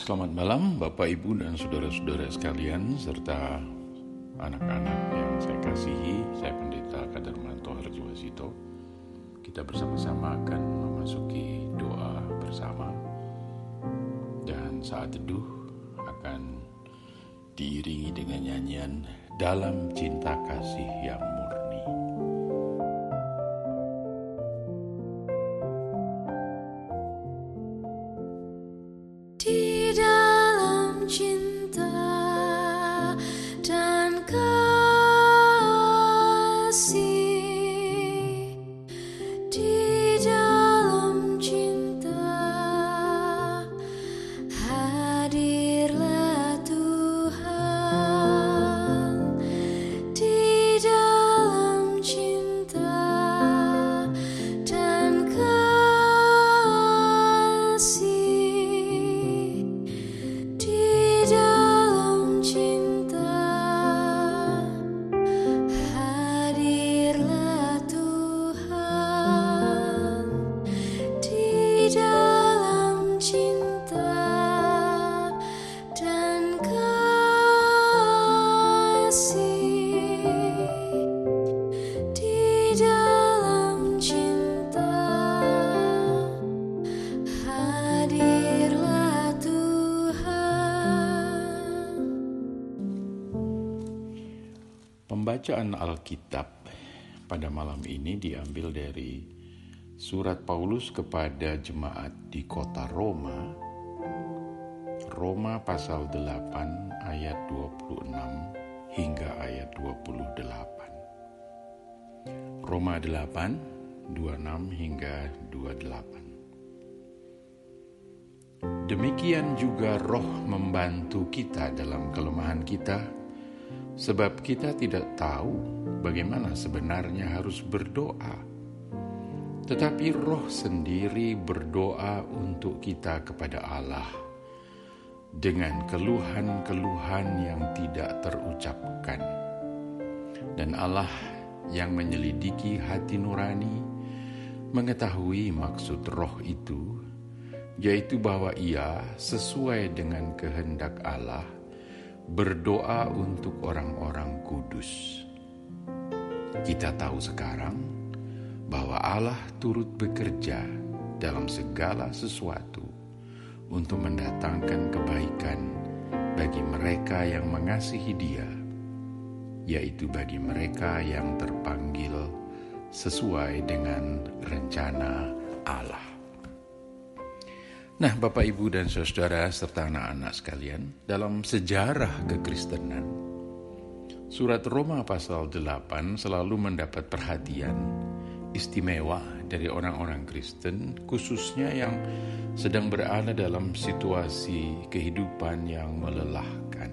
Selamat malam Bapak Ibu dan saudara-saudara sekalian serta anak-anak yang saya kasihi. Saya Pendeta Kadarmanto Harjowasito. Kita bersama-sama akan memasuki doa bersama dan saat teduh akan diiringi dengan nyanyian dalam cinta kasih yang Pembacaan Alkitab pada malam ini diambil dari surat Paulus kepada jemaat di kota Roma. Roma pasal 8 ayat 26 hingga ayat 28. Roma 8 26 hingga 28. Demikian juga roh membantu kita dalam kelemahan kita, sebab kita tidak tahu bagaimana sebenarnya harus berdoa. Tetapi roh sendiri berdoa untuk kita kepada Allah dengan keluhan-keluhan yang tidak terucapkan. Dan Allah yang menyelidiki hati nurani mengetahui maksud roh itu, yaitu bahwa ia sesuai dengan kehendak Allah berdoa untuk orang-orang kudus. Kita tahu sekarang bahwa Allah turut bekerja dalam segala sesuatu untuk mendatangkan kebaikan bagi mereka yang mengasihi Dia, yaitu bagi mereka yang terpanggil sesuai dengan rencana Allah. Nah, Bapak, Ibu, dan saudara, serta anak-anak sekalian, dalam sejarah kekristenan, surat Roma pasal 8 selalu mendapat perhatian istimewa dari orang-orang Kristen, khususnya yang sedang berada dalam situasi kehidupan yang melelahkan.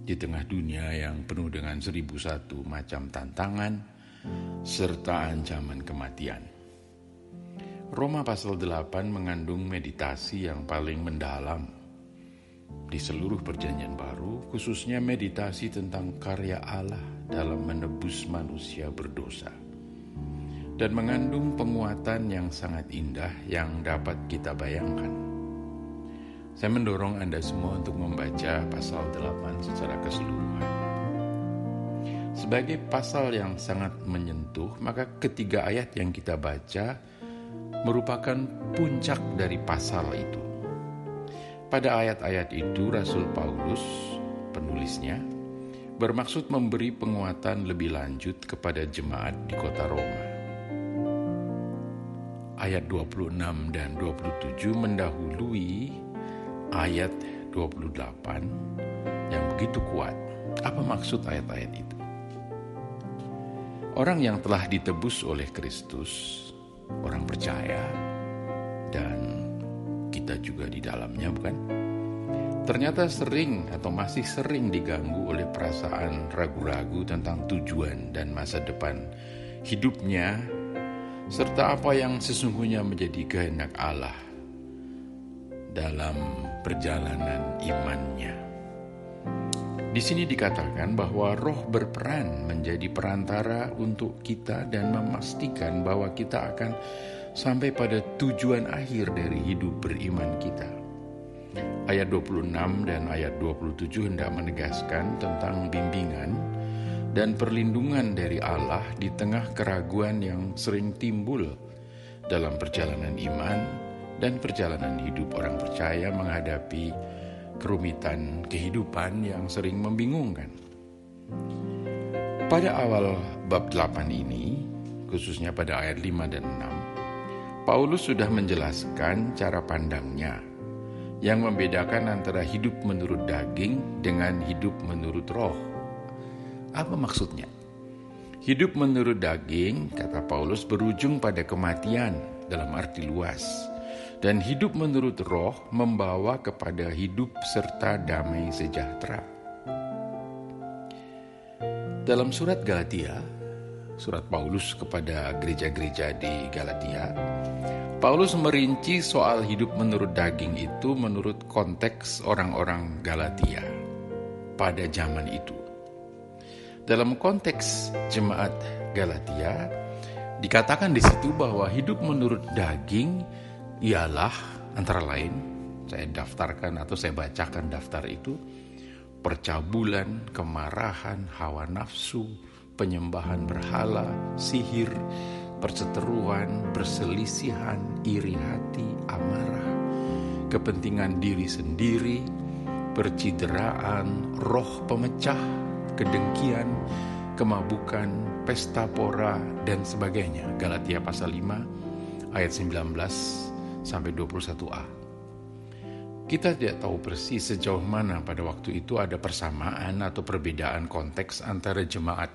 Di tengah dunia yang penuh dengan seribu satu macam tantangan, serta ancaman kematian. Roma pasal 8 mengandung meditasi yang paling mendalam di seluruh perjanjian baru, khususnya meditasi tentang karya Allah dalam menebus manusia berdosa. Dan mengandung penguatan yang sangat indah yang dapat kita bayangkan. Saya mendorong Anda semua untuk membaca pasal 8 secara keseluruhan. Sebagai pasal yang sangat menyentuh, maka ketiga ayat yang kita baca merupakan puncak dari pasal itu. Pada ayat-ayat itu, Rasul Paulus, penulisnya, bermaksud memberi penguatan lebih lanjut kepada jemaat di kota Roma. Ayat 26 dan 27 mendahului ayat 28 yang begitu kuat. Apa maksud ayat-ayat itu? Orang yang telah ditebus oleh Kristus orang percaya dan kita juga di dalamnya bukan? Ternyata sering atau masih sering diganggu oleh perasaan ragu-ragu tentang tujuan dan masa depan hidupnya serta apa yang sesungguhnya menjadi kehendak Allah dalam perjalanan imannya. Di sini dikatakan bahwa roh berperan menjadi perantara untuk kita dan memastikan bahwa kita akan sampai pada tujuan akhir dari hidup beriman kita. Ayat 26 dan ayat 27 hendak menegaskan tentang bimbingan dan perlindungan dari Allah di tengah keraguan yang sering timbul dalam perjalanan iman dan perjalanan hidup orang percaya menghadapi kerumitan kehidupan yang sering membingungkan. Pada awal bab 8 ini, khususnya pada ayat 5 dan 6, Paulus sudah menjelaskan cara pandangnya yang membedakan antara hidup menurut daging dengan hidup menurut roh. Apa maksudnya? Hidup menurut daging, kata Paulus, berujung pada kematian dalam arti luas. Dan hidup menurut roh membawa kepada hidup serta damai sejahtera. Dalam surat Galatia, surat Paulus kepada gereja-gereja di Galatia, Paulus merinci soal hidup menurut daging itu menurut konteks orang-orang Galatia pada zaman itu. Dalam konteks jemaat Galatia, dikatakan di situ bahwa hidup menurut daging ialah antara lain saya daftarkan atau saya bacakan daftar itu percabulan, kemarahan, hawa nafsu, penyembahan berhala, sihir, perseteruan, perselisihan, iri hati, amarah, kepentingan diri sendiri, percideraan, roh pemecah, kedengkian, kemabukan, pesta pora, dan sebagainya. Galatia pasal 5 ayat 19 sampai 21a. Kita tidak tahu persis sejauh mana pada waktu itu ada persamaan atau perbedaan konteks antara jemaat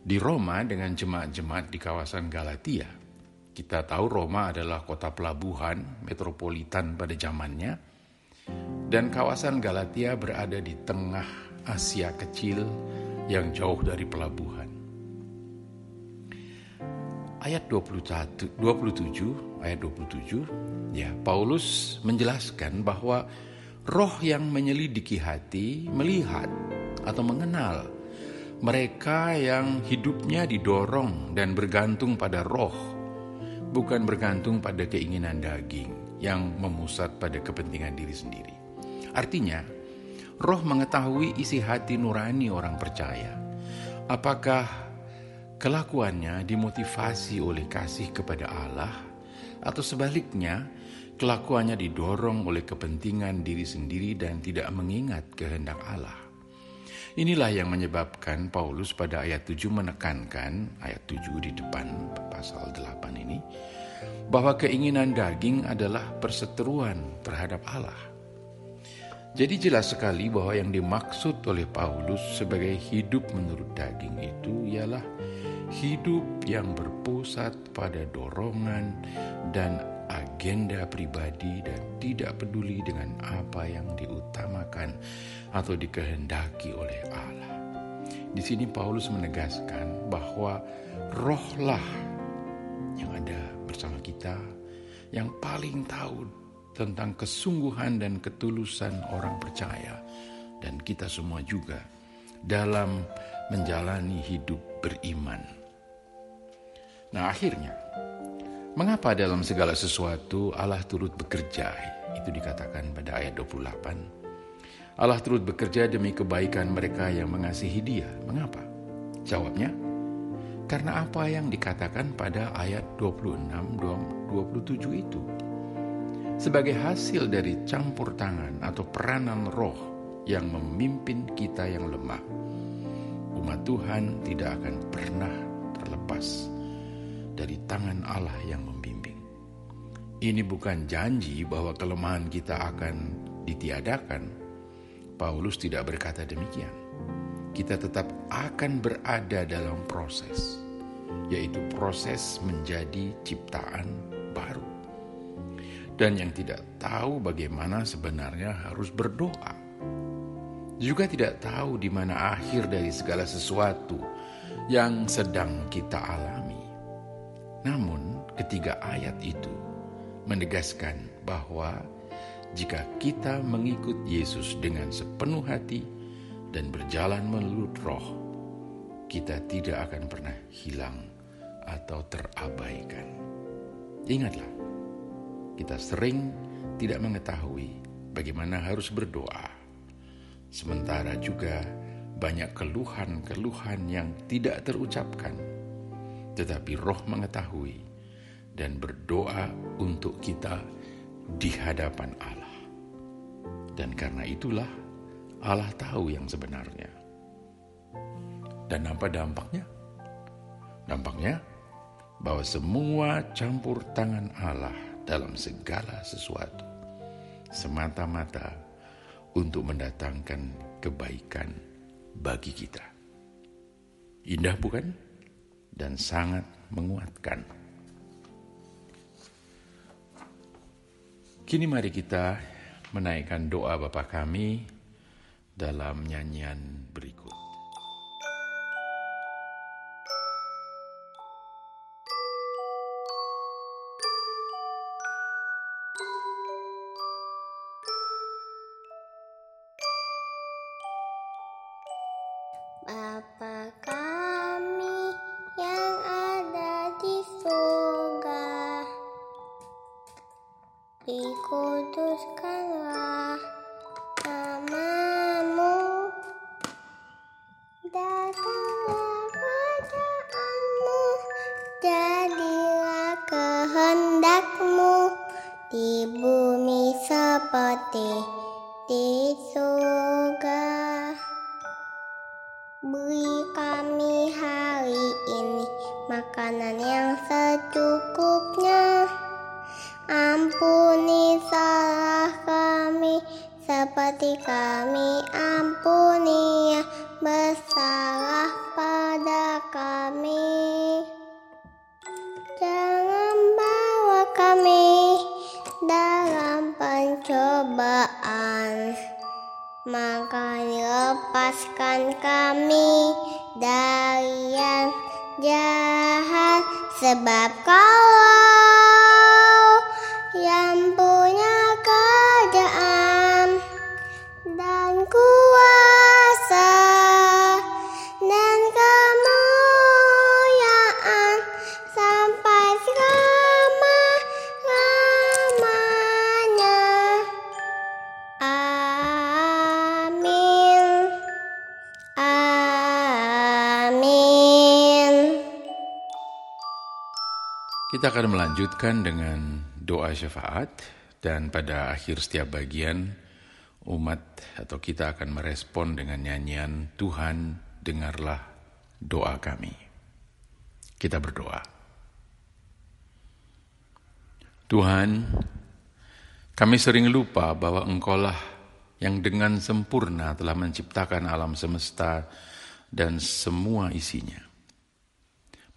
di Roma dengan jemaat-jemaat di kawasan Galatia. Kita tahu Roma adalah kota pelabuhan metropolitan pada zamannya, dan kawasan Galatia berada di tengah Asia kecil yang jauh dari pelabuhan. Ayat 21, 27, ayat 27, ya Paulus menjelaskan bahwa roh yang menyelidiki hati melihat atau mengenal mereka yang hidupnya didorong dan bergantung pada roh, bukan bergantung pada keinginan daging yang memusat pada kepentingan diri sendiri. Artinya, roh mengetahui isi hati nurani orang percaya. Apakah kelakuannya dimotivasi oleh kasih kepada Allah, atau sebaliknya, kelakuannya didorong oleh kepentingan diri sendiri dan tidak mengingat kehendak Allah. Inilah yang menyebabkan Paulus pada ayat 7 menekankan, ayat 7 di depan pasal 8 ini, bahwa keinginan daging adalah perseteruan terhadap Allah. Jadi jelas sekali bahwa yang dimaksud oleh Paulus sebagai hidup menurut daging itu ialah hidup yang berpusat pada dorongan dan agenda pribadi dan tidak peduli dengan apa yang diutamakan atau dikehendaki oleh Allah. Di sini Paulus menegaskan bahwa rohlah yang ada bersama kita yang paling tahu tentang kesungguhan dan ketulusan orang percaya dan kita semua juga dalam menjalani hidup beriman. Nah, akhirnya Mengapa dalam segala sesuatu Allah turut bekerja? Itu dikatakan pada ayat 28. Allah turut bekerja demi kebaikan mereka yang mengasihi dia. Mengapa? Jawabnya, karena apa yang dikatakan pada ayat 26 27 itu. Sebagai hasil dari campur tangan atau peranan roh yang memimpin kita yang lemah, umat Tuhan tidak akan pernah terlepas dari tangan Allah yang membimbing. Ini bukan janji bahwa kelemahan kita akan ditiadakan. Paulus tidak berkata demikian. Kita tetap akan berada dalam proses, yaitu proses menjadi ciptaan baru. Dan yang tidak tahu bagaimana sebenarnya harus berdoa. Juga tidak tahu di mana akhir dari segala sesuatu yang sedang kita alami. Namun, ketiga ayat itu menegaskan bahwa jika kita mengikut Yesus dengan sepenuh hati dan berjalan menurut Roh, kita tidak akan pernah hilang atau terabaikan. Ingatlah, kita sering tidak mengetahui bagaimana harus berdoa. Sementara juga banyak keluhan-keluhan yang tidak terucapkan, tetapi roh mengetahui dan berdoa untuk kita di hadapan Allah. Dan karena itulah Allah tahu yang sebenarnya. Dan apa dampaknya? Dampaknya bahwa semua campur tangan Allah dalam segala sesuatu semata-mata untuk mendatangkan kebaikan bagi kita. Indah bukan? Dan sangat menguatkan. Kini mari kita menaikkan doa Bapa kami dalam nyanyian berikut. Jadilah kehendakmu di bumi seperti di surga. Beri kami hari ini makanan yang secukupnya. Ampuni salah kami seperti kami ampuni yang bersalah pencobaan maka lepaskan kami dari yang jahat sebab kau yang Kita akan melanjutkan dengan doa syafaat dan pada akhir setiap bagian umat atau kita akan merespon dengan nyanyian Tuhan dengarlah doa kami. Kita berdoa. Tuhan, kami sering lupa bahwa Engkaulah yang dengan sempurna telah menciptakan alam semesta dan semua isinya.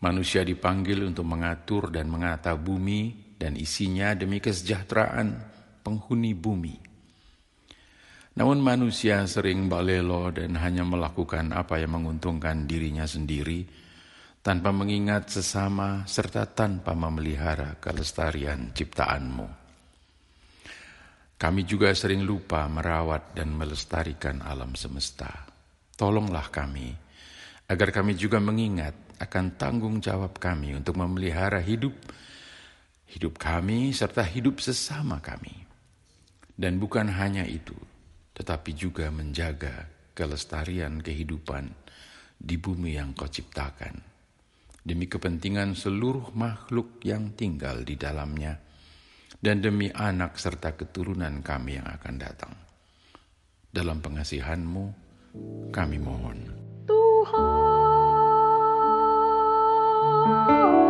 Manusia dipanggil untuk mengatur dan menata bumi dan isinya demi kesejahteraan penghuni bumi. Namun manusia sering balelo dan hanya melakukan apa yang menguntungkan dirinya sendiri tanpa mengingat sesama serta tanpa memelihara kelestarian ciptaanmu. Kami juga sering lupa merawat dan melestarikan alam semesta. Tolonglah kami, agar kami juga mengingat akan tanggung jawab kami untuk memelihara hidup hidup kami serta hidup sesama kami. Dan bukan hanya itu, tetapi juga menjaga kelestarian kehidupan di bumi yang kau ciptakan. Demi kepentingan seluruh makhluk yang tinggal di dalamnya, dan demi anak serta keturunan kami yang akan datang. Dalam pengasihanmu, kami mohon. Tuhan, Oh.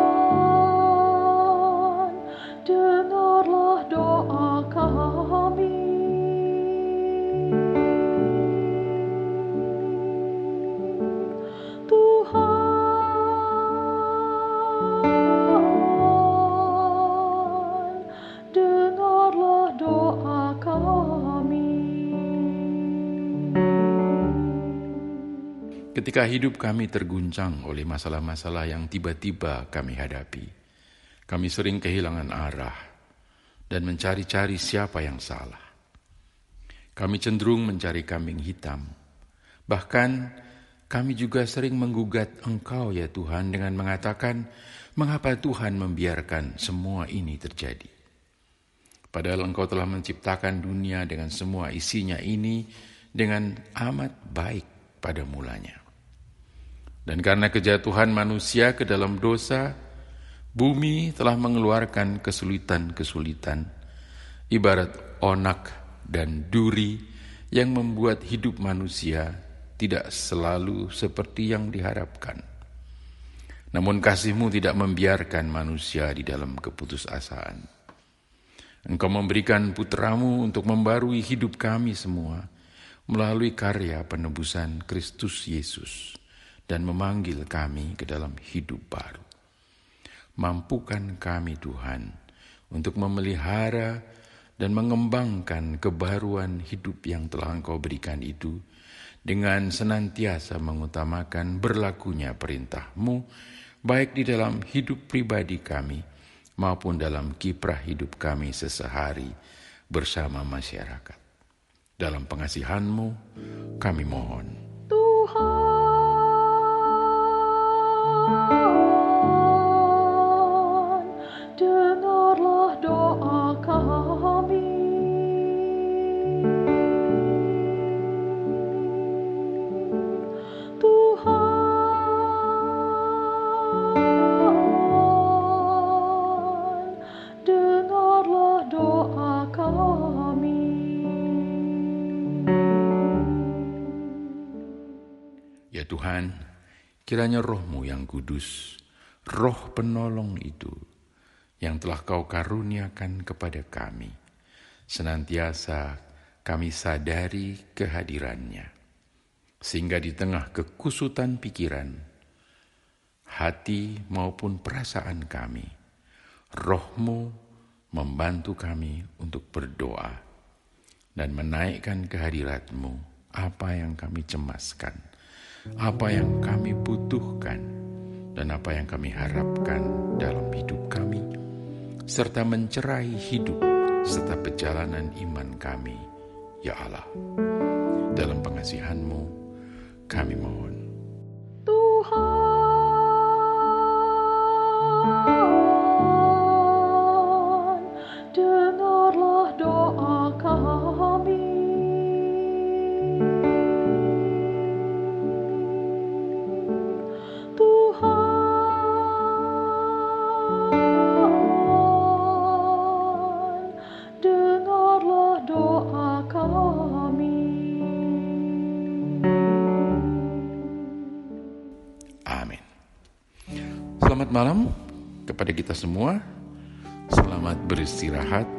Ketika hidup kami terguncang oleh masalah-masalah yang tiba-tiba kami hadapi, kami sering kehilangan arah dan mencari-cari siapa yang salah. Kami cenderung mencari kambing hitam. Bahkan kami juga sering menggugat Engkau ya Tuhan dengan mengatakan, mengapa Tuhan membiarkan semua ini terjadi? Padahal engkau telah menciptakan dunia dengan semua isinya ini dengan amat baik pada mulanya. Dan karena kejatuhan manusia ke dalam dosa, bumi telah mengeluarkan kesulitan-kesulitan, ibarat onak dan duri yang membuat hidup manusia tidak selalu seperti yang diharapkan. Namun kasihmu tidak membiarkan manusia di dalam keputusasaan. Engkau memberikan putramu untuk membarui hidup kami semua melalui karya penebusan Kristus Yesus dan memanggil kami ke dalam hidup baru. Mampukan kami Tuhan untuk memelihara dan mengembangkan kebaruan hidup yang telah Engkau berikan itu dengan senantiasa mengutamakan berlakunya perintahmu baik di dalam hidup pribadi kami maupun dalam kiprah hidup kami sesehari bersama masyarakat. Dalam pengasihanmu, kami mohon. Tuhan, dengarlah doa kami. Tuhan, dengarlah doa kami. Ya Tuhan, kiranya rohmu yang kudus, roh penolong itu, yang telah kau karuniakan kepada kami, senantiasa kami sadari kehadirannya, sehingga di tengah kekusutan pikiran, hati maupun perasaan kami, rohmu membantu kami untuk berdoa dan menaikkan kehadiratmu apa yang kami cemaskan, apa yang kami butuhkan, dan apa yang kami harapkan dalam hidup kami, serta mencerai hidup serta perjalanan iman kami, ya Allah. Dalam pengasihanmu, kami mohon. Tuhan, malam kepada kita semua. Selamat beristirahat.